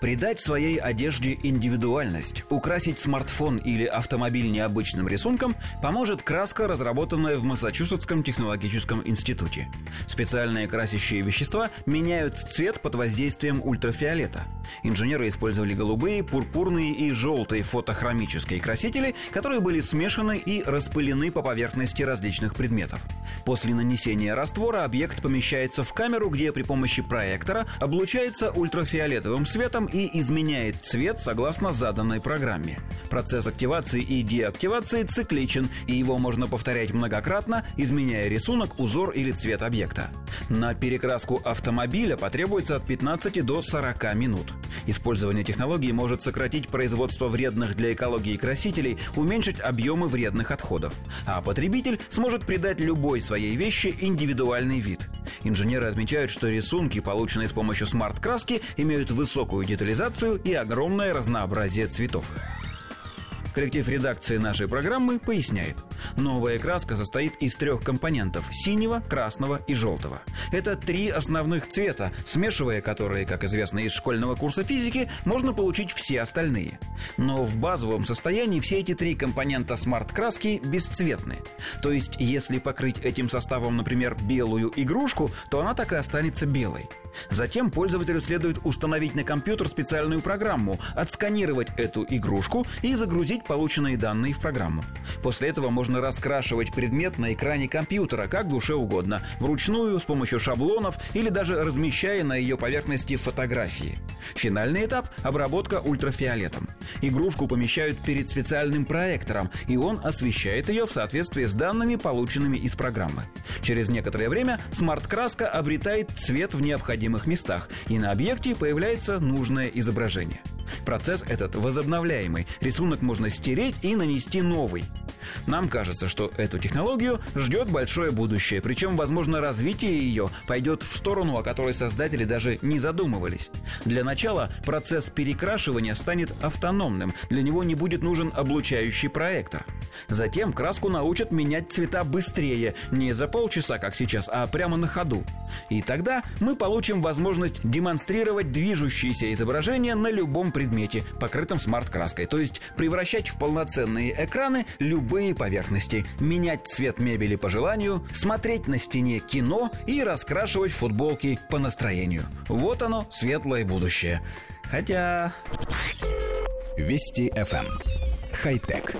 Придать своей одежде индивидуальность, украсить смартфон или автомобиль необычным рисунком поможет краска, разработанная в Массачусетском технологическом институте. Специальные красящие вещества меняют цвет под воздействием ультрафиолета. Инженеры использовали голубые, пурпурные и желтые фотохромические красители, которые были смешаны и распылены по поверхности различных предметов. После нанесения раствора объект помещается в камеру, где при помощи проектора облучается ультрафиолетовым светом и изменяет цвет согласно заданной программе. Процесс активации и деактивации цикличен, и его можно повторять многократно, изменяя рисунок, узор или цвет объекта. На перекраску автомобиля потребуется от 15 до 40 минут. Использование технологии может сократить производство вредных для экологии красителей, уменьшить объемы вредных отходов. А потребитель сможет придать любой своей вещи индивидуальный вид. Инженеры отмечают, что рисунки, полученные с помощью смарт-краски, имеют высокую детализацию и огромное разнообразие цветов. Коллектив редакции нашей программы поясняет. Новая краска состоит из трех компонентов – синего, красного и желтого. Это три основных цвета, смешивая которые, как известно из школьного курса физики, можно получить все остальные. Но в базовом состоянии все эти три компонента смарт-краски бесцветны. То есть, если покрыть этим составом, например, белую игрушку, то она так и останется белой. Затем пользователю следует установить на компьютер специальную программу, отсканировать эту игрушку и загрузить полученные данные в программу. После этого можно раскрашивать предмет на экране компьютера как душе угодно, вручную, с помощью шаблонов или даже размещая на ее поверхности фотографии. Финальный этап – обработка ультрафиолетом. Игрушку помещают перед специальным проектором, и он освещает ее в соответствии с данными, полученными из программы. Через некоторое время смарт-краска обретает цвет в необходимых местах, и на объекте появляется нужное изображение. Процесс этот возобновляемый. Рисунок можно стереть и нанести новый. Нам кажется, что эту технологию ждет большое будущее, причем, возможно, развитие ее пойдет в сторону, о которой создатели даже не задумывались. Для начала процесс перекрашивания станет автономным, для него не будет нужен облучающий проектор. Затем краску научат менять цвета быстрее, не за полчаса, как сейчас, а прямо на ходу. И тогда мы получим возможность демонстрировать движущиеся изображения на любом предмете, покрытом смарт-краской, то есть превращать в полноценные экраны любые поверхности, менять цвет мебели по желанию, смотреть на стене кино и раскрашивать футболки по настроению. Вот оно, светлое будущее. Хотя... Вести FM. Хай-тек.